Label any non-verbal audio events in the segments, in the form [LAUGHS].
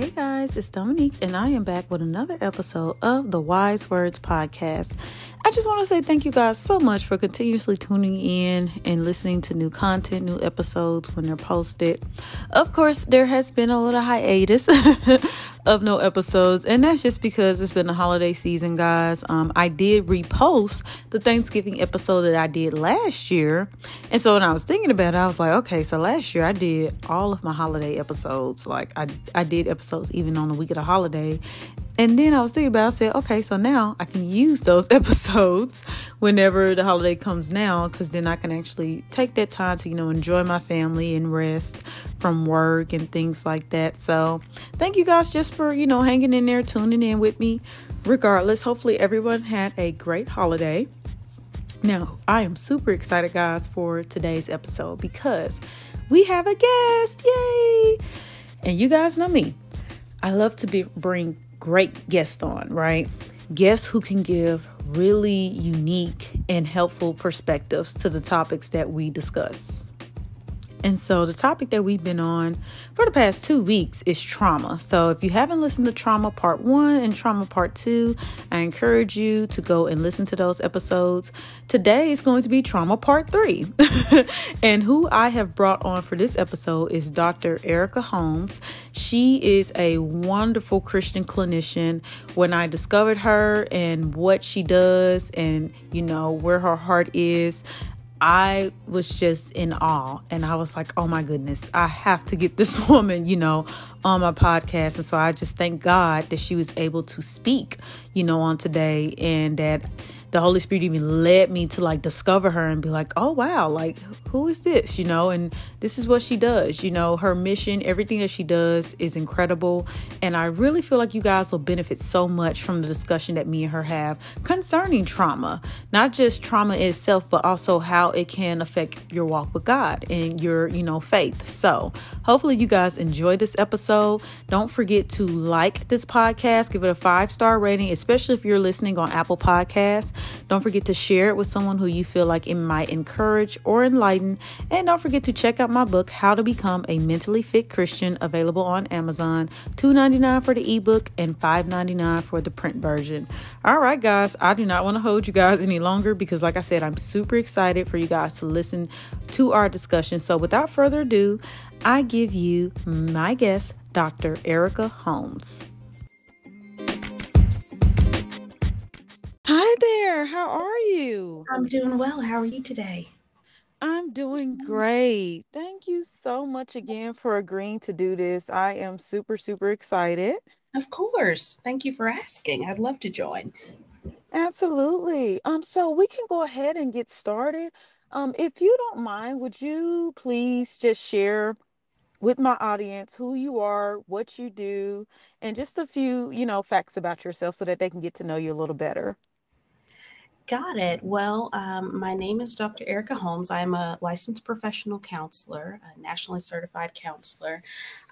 Hey guys, it's Dominique, and I am back with another episode of the Wise Words Podcast. I just want to say thank you guys so much for continuously tuning in and listening to new content, new episodes when they're posted. Of course, there has been a little hiatus [LAUGHS] of no episodes, and that's just because it's been the holiday season, guys. Um, I did repost the Thanksgiving episode that I did last year, and so when I was thinking about it, I was like, okay, so last year I did all of my holiday episodes. Like I, I did episodes even on the week of the holiday, and then I was thinking about, I said, okay, so now I can use those [LAUGHS] episodes whenever the holiday comes now, because then I can actually take that time to, you know, enjoy my family and rest from work and things like that. So thank you guys just for, you know, hanging in there, tuning in with me. Regardless, hopefully everyone had a great holiday. Now, I am super excited, guys, for today's episode because we have a guest. Yay! And you guys know me. I love to be, bring great guests on, right? Guests who can give really unique and helpful perspectives to the topics that we discuss. And so, the topic that we've been on for the past two weeks is trauma. So, if you haven't listened to Trauma Part 1 and Trauma Part 2, I encourage you to go and listen to those episodes. Today is going to be Trauma Part 3. [LAUGHS] and who I have brought on for this episode is Dr. Erica Holmes. She is a wonderful Christian clinician. When I discovered her and what she does and, you know, where her heart is, I was just in awe and I was like, oh my goodness, I have to get this [LAUGHS] woman, you know, on my podcast. And so I just thank God that she was able to speak, you know, on today and that the Holy Spirit even led me to like discover her and be like, oh wow, like who is this? You know, and this is what she does. You know, her mission, everything that she does is incredible. And I really feel like you guys will benefit so much from the discussion that me and her have concerning trauma. Not just trauma itself, but also how it can affect your walk with God and your, you know, faith. So hopefully you guys enjoy this episode. Don't forget to like this podcast, give it a five star rating, especially if you're listening on Apple Podcasts. Don't forget to share it with someone who you feel like it might encourage or enlighten. And don't forget to check out my book, How to Become a Mentally Fit Christian, available on Amazon. $2.99 for the ebook and $5.99 for the print version. All right, guys, I do not want to hold you guys any longer because, like I said, I'm super excited for you guys to listen to our discussion. So, without further ado, I give you my guest, Dr. Erica Holmes. Hi there. How are you? I'm doing well. How are you today? I'm doing great. Thank you so much again for agreeing to do this. I am super, super excited. Of course. Thank you for asking. I'd love to join. Absolutely. Um, so we can go ahead and get started. Um, if you don't mind, would you please just share with my audience who you are, what you do, and just a few, you know, facts about yourself so that they can get to know you a little better? Got it. Well, um, my name is Dr. Erica Holmes. I'm a licensed professional counselor, a nationally certified counselor,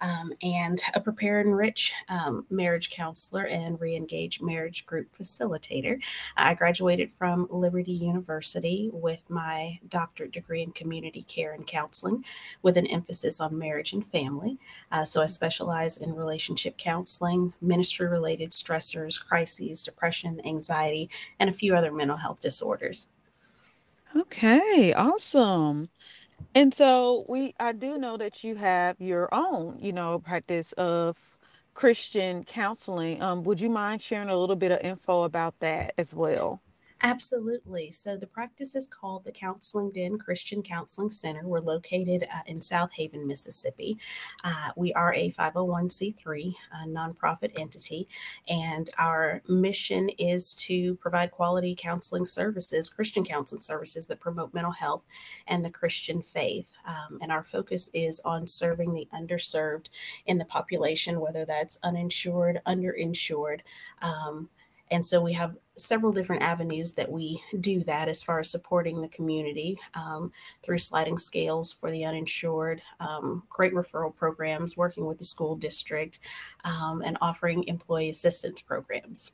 um, and a prepare and enrich um, marriage counselor and re-engage marriage group facilitator. I graduated from Liberty University with my doctorate degree in community care and counseling, with an emphasis on marriage and family. Uh, so I specialize in relationship counseling, ministry-related stressors, crises, depression, anxiety, and a few other mental health disorders. Okay, awesome. And so we I do know that you have your own, you know, practice of Christian counseling. Um, would you mind sharing a little bit of info about that as well? Absolutely. So the practice is called the Counseling Den Christian Counseling Center. We're located uh, in Southaven, Mississippi. Uh, we are a 501c3 uh, nonprofit entity, and our mission is to provide quality counseling services, Christian counseling services that promote mental health and the Christian faith. Um, and our focus is on serving the underserved in the population, whether that's uninsured, underinsured. Um, and so we have several different avenues that we do that as far as supporting the community um, through sliding scales for the uninsured, um, great referral programs, working with the school district, um, and offering employee assistance programs.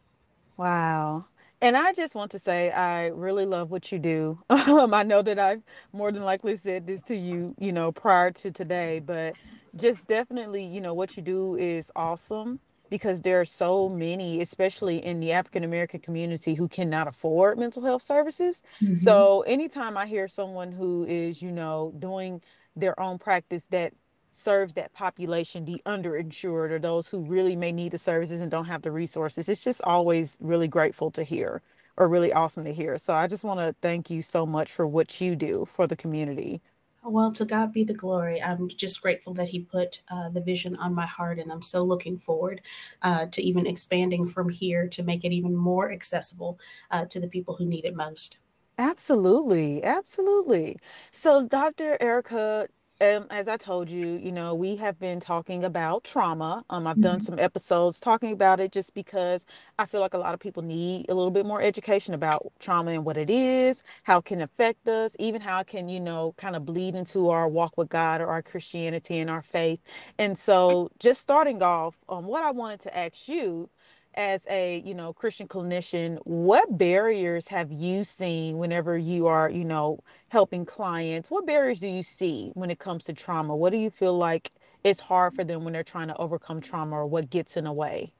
Wow. And I just want to say, I really love what you do. [LAUGHS] I know that I've more than likely said this to you, you know, prior to today, but just definitely, you know, what you do is awesome because there are so many, especially in the African American community, who cannot afford mental health services. Mm-hmm. So anytime I hear someone who is, you know, doing their own practice that serves that population, the underinsured or those who really may need the services and don't have the resources, it's just always really grateful to hear or really awesome to hear. So I just want to thank you so much for what you do for the community. Well, to God be the glory. I'm just grateful that He put uh, the vision on my heart, and I'm so looking forward uh, to even expanding from here to make it even more accessible uh, to the people who need it most. Absolutely, absolutely. So, Dr. Erica, um, as I told you, you know, we have been talking about trauma. Um, I've done mm-hmm. some episodes talking about it just because I feel like a lot of people need a little bit more education about trauma and what it is, how it can affect us, even how it can, you know, kind of bleed into our walk with God or our Christianity and our faith. And so, just starting off, um, what I wanted to ask you as a you know christian clinician what barriers have you seen whenever you are you know helping clients? What barriers do you see when it comes to trauma? What do you feel like is hard for them when they're trying to overcome trauma or what gets in the way?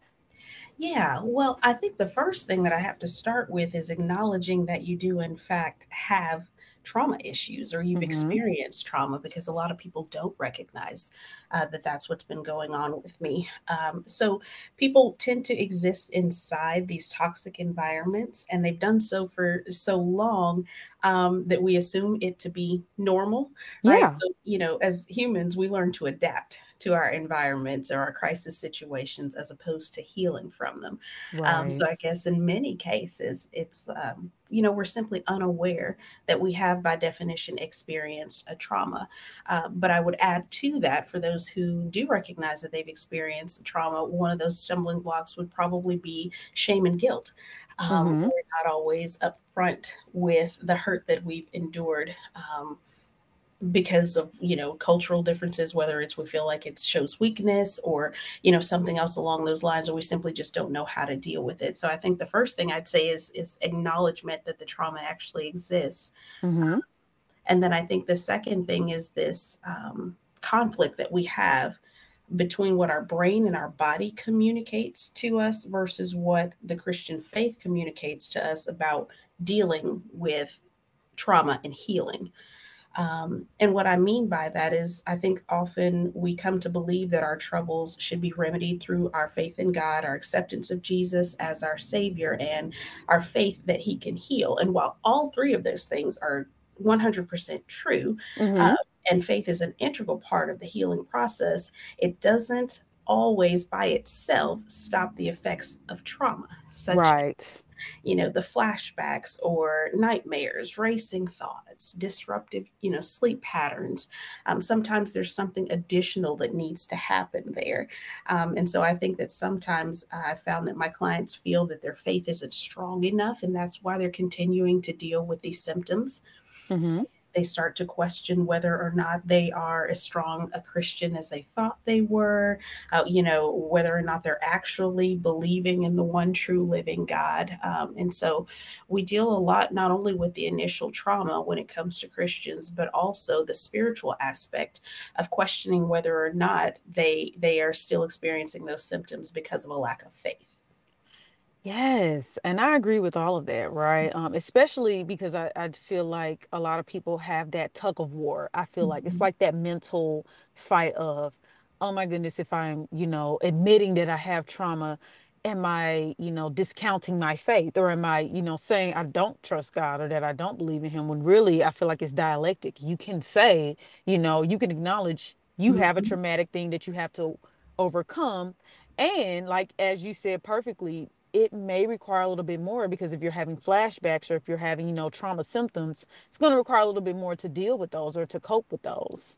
Yeah, well, I think the first thing that I have to start with is acknowledging that you do, in fact, have trauma issues or you've mm-hmm. experienced trauma because a lot of people don't recognize uh, that that's what's been going on with me. Um, so people tend to exist inside these toxic environments and they've done so for so long um, that we assume it to be normal. Right. Yeah. So, you know, as humans, we learn to adapt to our environments or our crisis situations as opposed to healing from them. Right. Um, so I guess in many cases, it's, um, you know, we're simply unaware that we have, by definition, experienced a trauma. Uh, but I would add to that for those who do recognize that they've experienced trauma, one of those stumbling blocks would probably be shame and guilt. Um, mm-hmm. We're not always upfront with the hurt that we've endured. Um, because of you know cultural differences whether it's we feel like it shows weakness or you know something else along those lines or we simply just don't know how to deal with it. So i think the first thing i'd say is is acknowledgement that the trauma actually exists. Mm-hmm. and then i think the second thing is this um, conflict that we have between what our brain and our body communicates to us versus what the christian faith communicates to us about dealing with trauma and healing um, and what I mean by that is, I think often we come to believe that our troubles should be remedied through our faith in God, our acceptance of Jesus as our Savior, and our faith that He can heal. And while all three of those things are 100% true, mm-hmm. uh, and faith is an integral part of the healing process, it doesn't always by itself stop the effects of trauma, such right. You know, the flashbacks or nightmares, racing thoughts, disruptive, you know, sleep patterns. Um, sometimes there's something additional that needs to happen there. Um, and so I think that sometimes I found that my clients feel that their faith isn't strong enough, and that's why they're continuing to deal with these symptoms. Mm-hmm they start to question whether or not they are as strong a Christian as they thought they were, uh, you know, whether or not they're actually believing in the one true living God. Um, and so we deal a lot not only with the initial trauma when it comes to Christians, but also the spiritual aspect of questioning whether or not they they are still experiencing those symptoms because of a lack of faith. Yes, and I agree with all of that, right? Um, especially because I, I feel like a lot of people have that tug of war. I feel like it's mm-hmm. like that mental fight of, oh my goodness, if I'm, you know, admitting that I have trauma, am I, you know, discounting my faith or am I, you know, saying I don't trust God or that I don't believe in him when really I feel like it's dialectic. You can say, you know, you can acknowledge you have a mm-hmm. traumatic thing that you have to overcome and like as you said perfectly it may require a little bit more because if you're having flashbacks or if you're having, you know, trauma symptoms, it's going to require a little bit more to deal with those or to cope with those.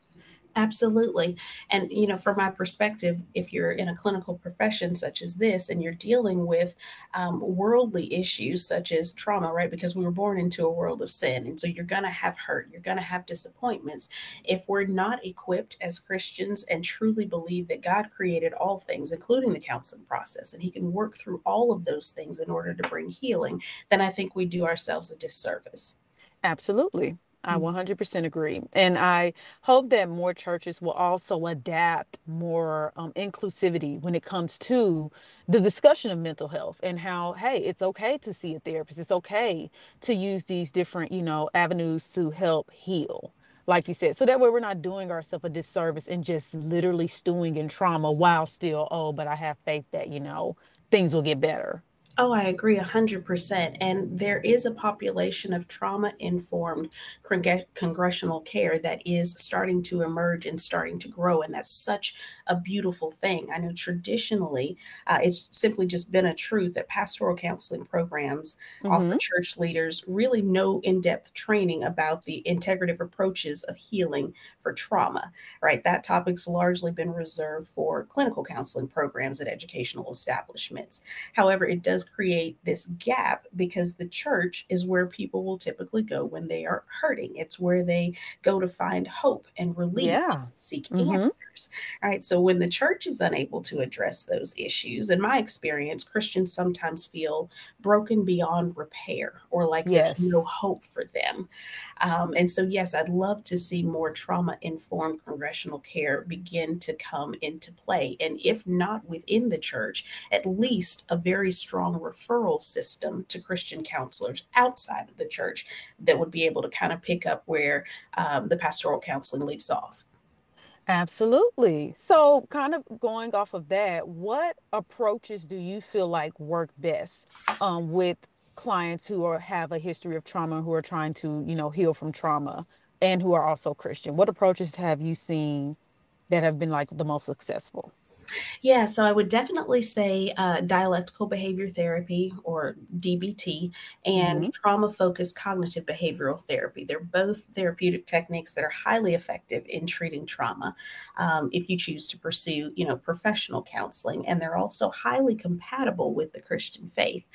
Absolutely. And, you know, from my perspective, if you're in a clinical profession such as this and you're dealing with um, worldly issues such as trauma, right? Because we were born into a world of sin. And so you're going to have hurt, you're going to have disappointments. If we're not equipped as Christians and truly believe that God created all things, including the counseling process, and He can work through all of those things in order to bring healing, then I think we do ourselves a disservice. Absolutely. I 100% mm-hmm. agree. And I hope that more churches will also adapt more um, inclusivity when it comes to the discussion of mental health and how, hey, it's okay to see a therapist. It's okay to use these different, you know, avenues to help heal, like you said. So that way we're not doing ourselves a disservice and just literally stewing in trauma while still, oh, but I have faith that, you know, things will get better. Oh, I agree 100%. And there is a population of trauma informed congregational care that is starting to emerge and starting to grow. And that's such a beautiful thing. I know traditionally, uh, it's simply just been a truth that pastoral counseling programs mm-hmm. offer church leaders really no in depth training about the integrative approaches of healing for trauma, right? That topic's largely been reserved for clinical counseling programs at educational establishments. However, it does create this gap because the church is where people will typically go when they are hurting. It's where they go to find hope and relief, yeah. and seek mm-hmm. answers. All right. So when the church is unable to address those issues, in my experience, Christians sometimes feel broken beyond repair or like yes. there's no hope for them. Um, and so, yes, I'd love to see more trauma informed congregational care begin to come into play. And if not within the church, at least a very strong referral system to Christian counselors outside of the church that would be able to kind of pick up where um, the pastoral counseling leaves off. Absolutely. So, kind of going off of that, what approaches do you feel like work best um, with clients who are have a history of trauma, who are trying to, you know, heal from trauma, and who are also Christian? What approaches have you seen that have been like the most successful? Yeah, so I would definitely say uh, dialectical behavior therapy or DBT and mm-hmm. trauma focused cognitive behavioral therapy. They're both therapeutic techniques that are highly effective in treating trauma um, if you choose to pursue, you know, professional counseling. And they're also highly compatible with the Christian faith.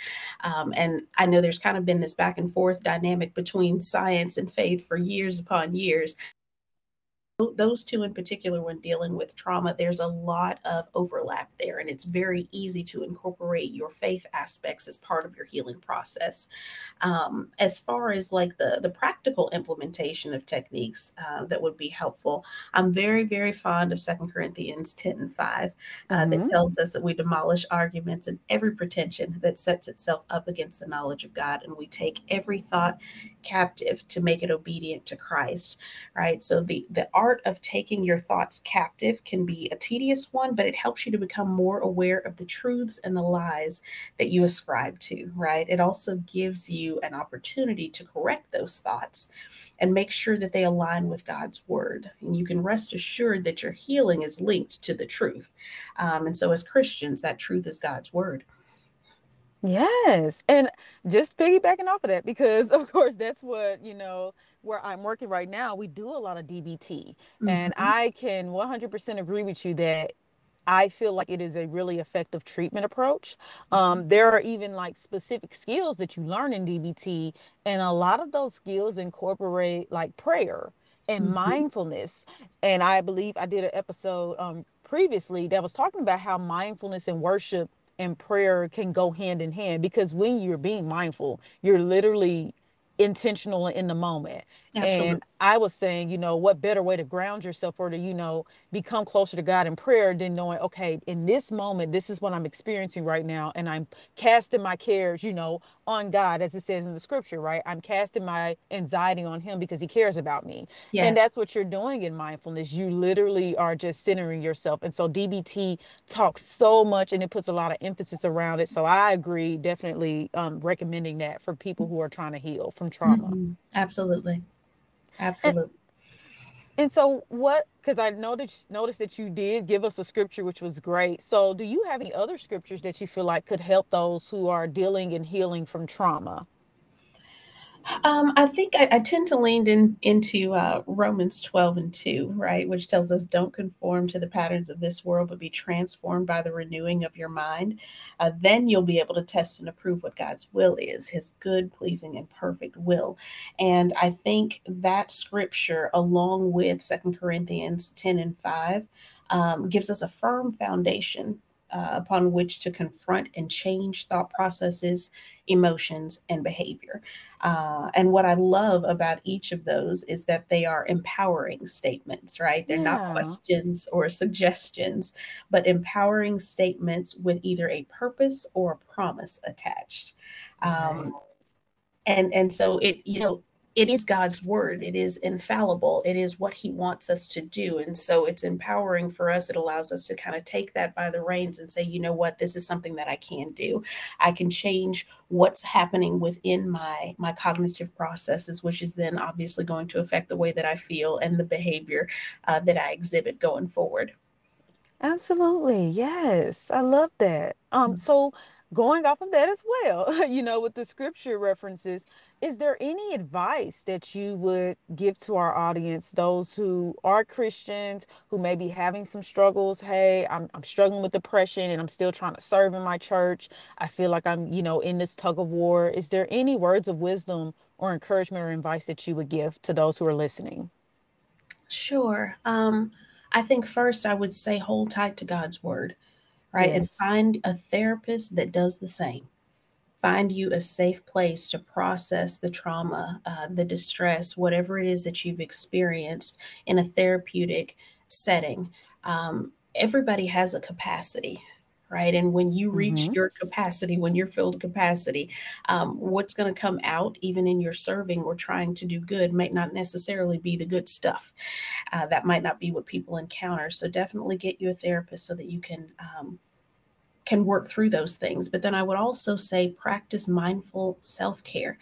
Um, and I know there's kind of been this back and forth dynamic between science and faith for years upon years those two in particular, when dealing with trauma, there's a lot of overlap there, and it's very easy to incorporate your faith aspects as part of your healing process. Um, as far as like the the practical implementation of techniques uh, that would be helpful, I'm very very fond of Second Corinthians 10 and 5 uh, mm-hmm. that tells us that we demolish arguments and every pretension that sets itself up against the knowledge of God, and we take every thought captive to make it obedient to Christ. Right. So the the art of taking your thoughts captive can be a tedious one, but it helps you to become more aware of the truths and the lies that you ascribe to, right? It also gives you an opportunity to correct those thoughts and make sure that they align with God's word. And you can rest assured that your healing is linked to the truth. Um, and so, as Christians, that truth is God's word. Yes. And just piggybacking off of that, because [LAUGHS] of course that's what, you know, where I'm working right now, we do a lot of DBT. Mm-hmm. And I can 100% agree with you that I feel like it is a really effective treatment approach. Um, mm-hmm. there are even like specific skills that you learn in DBT, and a lot of those skills incorporate like prayer and mm-hmm. mindfulness. And I believe I did an episode um, previously that was talking about how mindfulness and worship and prayer can go hand in hand because when you're being mindful, you're literally intentional in the moment. Absolutely. And I was saying, you know, what better way to ground yourself or to, you know, become closer to God in prayer than knowing, okay, in this moment, this is what I'm experiencing right now. And I'm casting my cares, you know, on God, as it says in the scripture, right? I'm casting my anxiety on Him because He cares about me. Yes. And that's what you're doing in mindfulness. You literally are just centering yourself. And so DBT talks so much and it puts a lot of emphasis around it. So I agree, definitely um, recommending that for people who are trying to heal from trauma. Mm-hmm. Absolutely. Absolutely. And, and so what because I noticed noticed that you did give us a scripture which was great. So do you have any other scriptures that you feel like could help those who are dealing and healing from trauma? Um, I think I, I, tend to lean in, into uh, Romans 12 and 2, right, which tells us don't conform to the patterns of this world, but be transformed by the renewing of your mind. Uh, then you'll be able to test and approve what God's will is, his good, pleasing, and perfect will. And I think that scripture, along with Second Corinthians 10 and 5, um, gives us a firm foundation uh, upon which to confront and change thought processes, emotions, and behavior. Uh, and what I love about each of those is that they are empowering statements, right? They're yeah. not questions or suggestions, but empowering statements with either a purpose or a promise attached. Um, and and so it you know it is God's word. It is infallible. It is what he wants us to do. And so it's empowering for us. It allows us to kind of take that by the reins and say, you know what, this is something that I can do. I can change what's happening within my my cognitive processes, which is then obviously going to affect the way that I feel and the behavior uh, that I exhibit going forward. Absolutely. Yes. I love that. Um, mm-hmm. so going off of that as well, [LAUGHS] you know, with the scripture references, is there any advice that you would give to our audience, those who are Christians, who may be having some struggles? Hey, I'm, I'm struggling with depression and I'm still trying to serve in my church. I feel like I'm, you know, in this tug of war. Is there any words of wisdom or encouragement or advice that you would give to those who are listening? Sure. Um, I think first I would say hold tight to God's word, right? Yes. And find a therapist that does the same find you a safe place to process the trauma, uh, the distress, whatever it is that you've experienced in a therapeutic setting. Um, everybody has a capacity, right? And when you reach mm-hmm. your capacity, when you're filled capacity, um, what's going to come out, even in your serving or trying to do good, might not necessarily be the good stuff. Uh, that might not be what people encounter. So definitely get you a therapist so that you can um, can work through those things. But then I would also say practice mindful self care.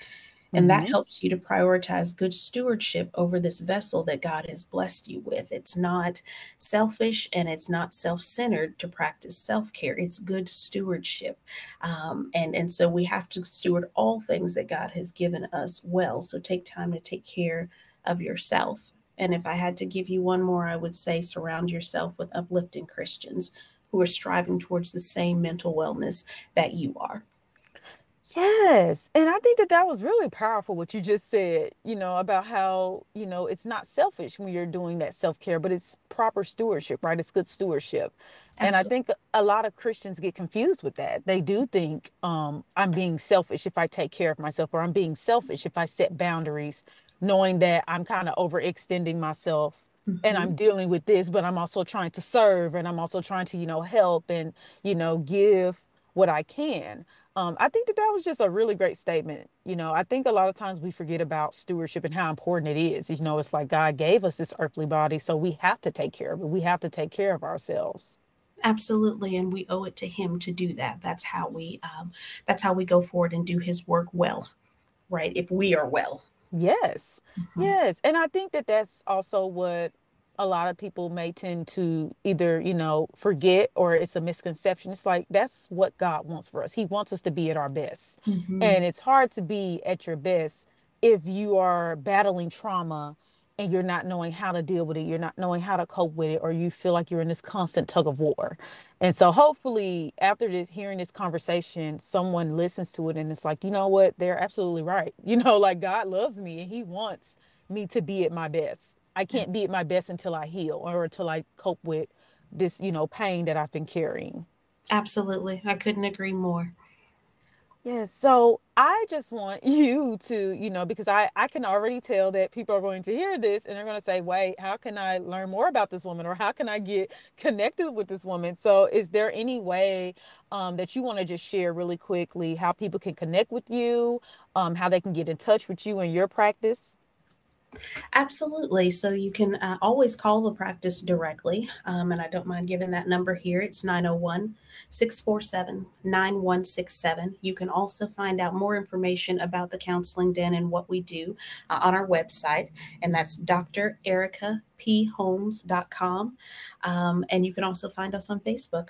And mm-hmm. that helps you to prioritize good stewardship over this vessel that God has blessed you with. It's not selfish and it's not self centered to practice self care. It's good stewardship. Um, and, and so we have to steward all things that God has given us well. So take time to take care of yourself. And if I had to give you one more, I would say surround yourself with uplifting Christians who are striving towards the same mental wellness that you are. Yes. And I think that that was really powerful what you just said, you know, about how, you know, it's not selfish when you're doing that self care, but it's proper stewardship, right? It's good stewardship. Absolutely. And I think a lot of Christians get confused with that. They do think um, I'm being selfish if I take care of myself, or I'm being selfish if I set boundaries, knowing that I'm kind of overextending myself Mm-hmm. and I'm mm-hmm. dealing with this, but I'm also trying to serve and I'm also trying to, you know, help and, you know, give what I can. Um, I think that that was just a really great statement. You know, I think a lot of times we forget about stewardship and how important it is. You know, it's like God gave us this earthly body, so we have to take care of it. We have to take care of ourselves. Absolutely, and we owe it to Him to do that. That's how we. Um, that's how we go forward and do His work well, right? If we are well, Yes. Mm-hmm. Yes. And I think that that's also what a lot of people may tend to either, you know, forget or it's a misconception. It's like that's what God wants for us. He wants us to be at our best. Mm-hmm. And it's hard to be at your best if you are battling trauma and you're not knowing how to deal with it, you're not knowing how to cope with it, or you feel like you're in this constant tug of war. And so hopefully after this hearing this conversation, someone listens to it and it's like, you know what, they're absolutely right. [LAUGHS] You know, like God loves me and he wants me to be at my best. I can't be at my best until I heal or until I cope with this, you know, pain that I've been carrying. Absolutely. I couldn't agree more. Yes. So I just want [LAUGHS] you to, you know, because I, I can already tell that people are going to hear this and they're going to say, wait, how can I learn more about this woman or how can I get connected with this woman? So is there any way um, that you want to just share really quickly how people can connect with you, um, how they can get in touch with you in your practice? Absolutely. So you can uh, always call the practice directly. Um, and I don't mind giving that number here. It's 901 647 9167. You can also find out more information about the Counseling Den and what we do uh, on our website. And that's drericapholmes.com. Um, and you can also find us on Facebook.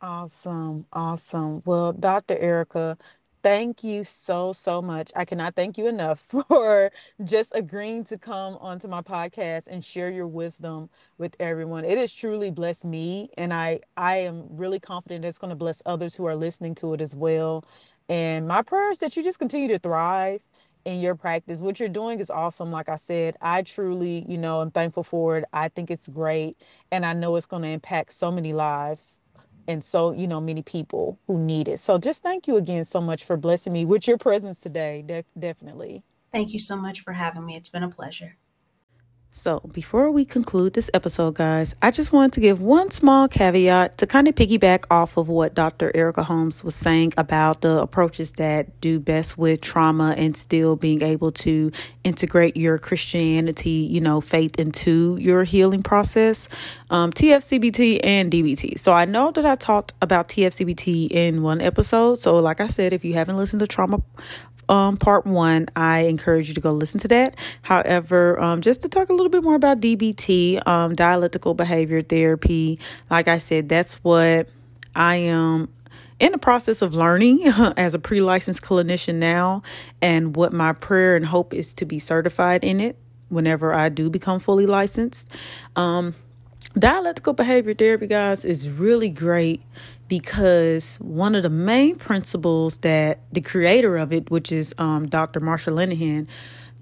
Awesome. Awesome. Well, Dr. Erica, Thank you so, so much. I cannot thank you enough [LAUGHS] for just agreeing to come onto my podcast and share your wisdom with everyone. It has truly blessed me, and I I am really confident it's going to bless others who are listening to it as well. And my prayer is that you just continue to thrive in your practice. What you're doing is awesome. Like I said, I truly, you know, i'm thankful for it. I think it's great, and I know it's going to impact so many lives and so you know many people who need it. So just thank you again so much for blessing me with your presence today De- definitely. Thank you so much for having me. It's been a pleasure so, before we conclude this episode, guys, I just wanted to give one small caveat to kind of piggyback off of what Dr. Erica Holmes was saying about the approaches that do best with trauma and still being able to integrate your Christianity, you know, faith into your healing process. Um, TFCBT and DBT. So, I know that I talked about TFCBT in one episode. So, like I said, if you haven't listened to trauma um, part one, I encourage you to go listen to that. However, um, just to talk a little bit more about DBT, um, dialectical behavior therapy, like I said, that's what I am in the process of learning [LAUGHS] as a pre licensed clinician now, and what my prayer and hope is to be certified in it whenever I do become fully licensed. Um, dialectical behavior therapy, guys, is really great because one of the main principles that the creator of it, which is um, Dr. Marsha Linehan,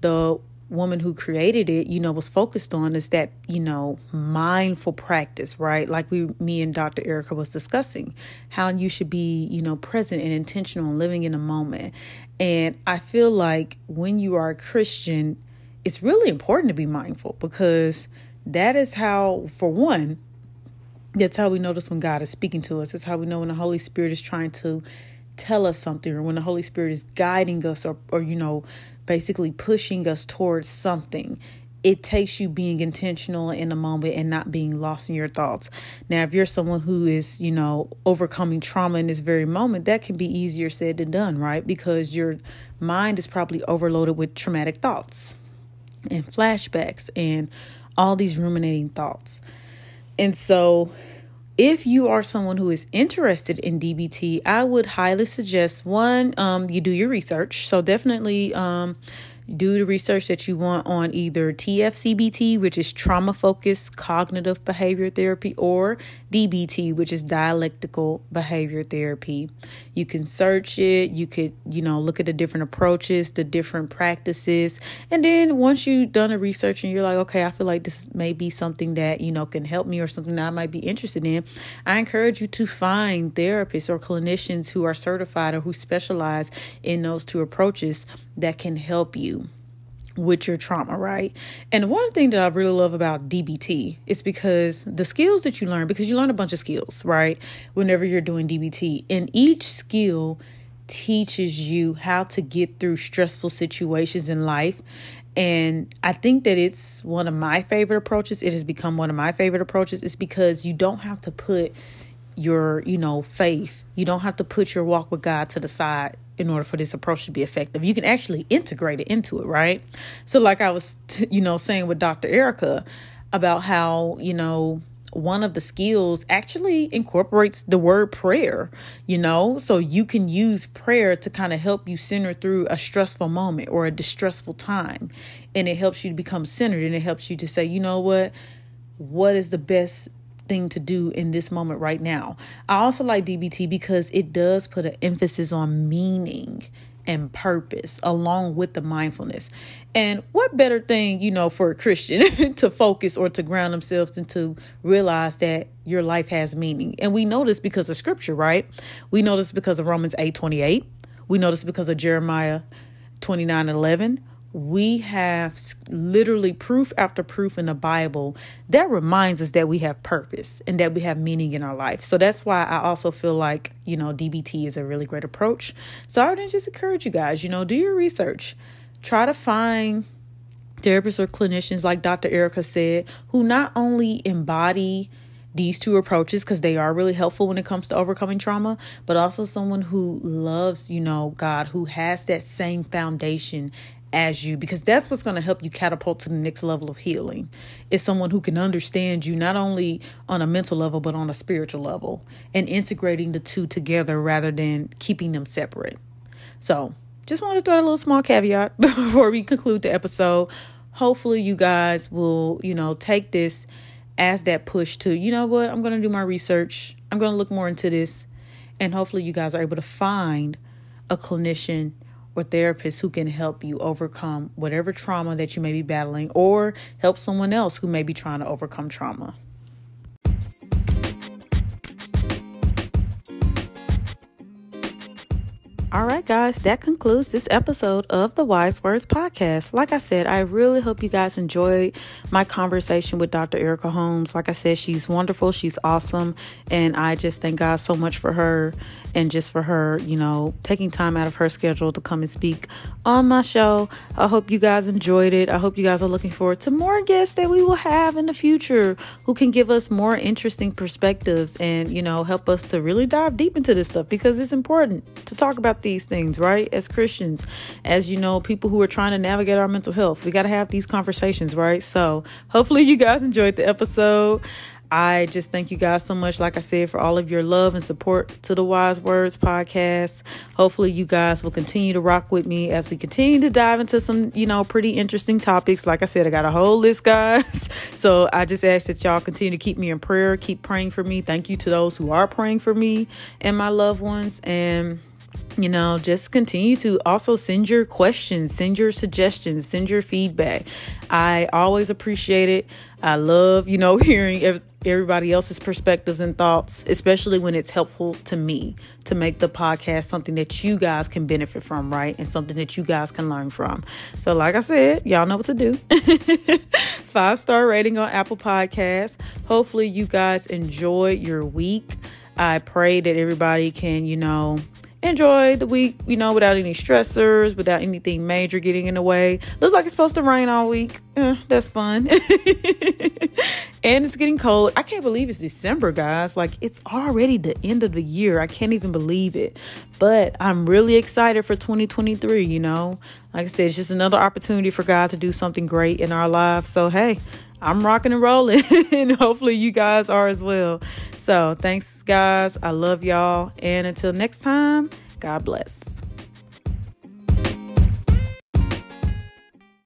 the woman who created it, you know, was focused on is that, you know, mindful practice, right? Like we, me and Dr. Erica was discussing, how you should be, you know, present and intentional and living in the moment. And I feel like when you are a Christian, it's really important to be mindful because that is how, for one, that's how we notice when God is speaking to us. It's how we know when the Holy Spirit is trying to tell us something or when the Holy Spirit is guiding us or, or you know, basically pushing us towards something. It takes you being intentional in the moment and not being lost in your thoughts. Now, if you're someone who is, you know, overcoming trauma in this very moment, that can be easier said than done, right? Because your mind is probably overloaded with traumatic thoughts and flashbacks and all these ruminating thoughts. And so, if you are someone who is interested in DBT, I would highly suggest one, um, you do your research. So, definitely um, do the research that you want on either TFCBT, which is trauma focused cognitive behavior therapy, or DBT, which is dialectical behavior therapy. You can search it, you could, you know, look at the different approaches, the different practices. And then once you've done a research and you're like, okay, I feel like this may be something that, you know, can help me or something that I might be interested in, I encourage you to find therapists or clinicians who are certified or who specialize in those two approaches that can help you with your trauma, right? And one thing that I really love about DBT is because the skills that you learn, because you learn a bunch of skills, right? Whenever you're doing DBT, and each skill teaches you how to get through stressful situations in life. And I think that it's one of my favorite approaches. It has become one of my favorite approaches. It's because you don't have to put your, you know, faith, you don't have to put your walk with God to the side in order for this approach to be effective. You can actually integrate it into it, right? So, like I was, t- [LAUGHS] you know, saying with Dr. Erica about how, you know, one of the skills actually incorporates the word prayer, you know, so you can use prayer to kind of help you center through a stressful moment or a distressful time. And it helps you to become centered and it helps you to say, you know what? What is the best thing to do in this moment right now. I also like DBT because it does put an emphasis on meaning and purpose along with the mindfulness. And what better thing, you know, for a Christian [LAUGHS] to focus or to ground themselves and to realize that your life has meaning. And we know this because of scripture, right? We know this because of Romans 8 28. We know this because of Jeremiah 29 11 we have literally proof after proof in the Bible that reminds us that we have purpose and that we have meaning in our life. So that's why I also feel like, you know, DBT is a really great approach. So I would just encourage you guys, you know, do your research. Try to find therapists or clinicians, like Dr. Erica said, who not only embody these two approaches because they are really helpful when it comes to overcoming trauma, but also someone who loves, you know, God, who has that same foundation as you because that's what's going to help you catapult to the next level of healing is someone who can understand you not only on a mental level but on a spiritual level and integrating the two together rather than keeping them separate. So just want to throw a little small caveat [LAUGHS] before we conclude the episode. Hopefully you guys will you know take this as that push to you know what? I'm going to do my research. I'm going to look more into this. And hopefully you guys are able to find a clinician or therapists who can help you overcome whatever trauma that you may be battling or help someone else who may be trying to overcome trauma. All right, guys, that concludes this episode of the Wise Words Podcast. Like I said, I really hope you guys enjoyed my conversation with Dr. Erica Holmes. Like I said, she's wonderful, she's awesome, and I just thank God so much for her and just for her, you know, taking time out of her schedule to come and speak on my show. I hope you guys enjoyed it. I hope you guys are looking forward to more guests that we will have in the future who can give us more interesting perspectives and, you know, help us to really dive deep into this stuff because it's important to talk about these things, right? As Christians, as you know, people who are trying to navigate our mental health, we got to have these conversations, right? So hopefully you guys enjoyed the episode. I just thank you guys so much, like I said, for all of your love and support to the Wise Words podcast. Hopefully, you guys will continue to rock with me as we continue to dive into some, you know, pretty interesting topics. Like I said, I got a whole list, guys. [LAUGHS] So I just ask that y'all continue to keep me in prayer, keep praying for me. Thank you to those who are praying for me and my loved ones. And you know, just continue to also send your questions, send your suggestions, send your feedback. I always appreciate it. I love, you know, [LAUGHS] hearing everybody else's perspectives and thoughts, especially when it's helpful to me to make the podcast something that you guys can benefit from, right? And something that you guys can learn from. So, like I said, y'all know what to do. [LAUGHS] Five star rating on Apple Podcasts. Hopefully, you guys enjoy your week. I pray that everybody can, you know, enjoy the week, you know, without any stressors, without anything major getting in the way. Looks like it's supposed to rain all week. Eh, that's fun. [LAUGHS] and it's getting cold. I can't believe it's December, guys. Like, it's already the end of the year. I can't even believe it. But I'm really excited for 2023, you know. Like I said, it's just another opportunity for God to do something great in our lives. So, hey, I'm rocking and rolling, [LAUGHS] and hopefully you guys are as well. So, thanks, guys. I love y'all. And until next time, God bless.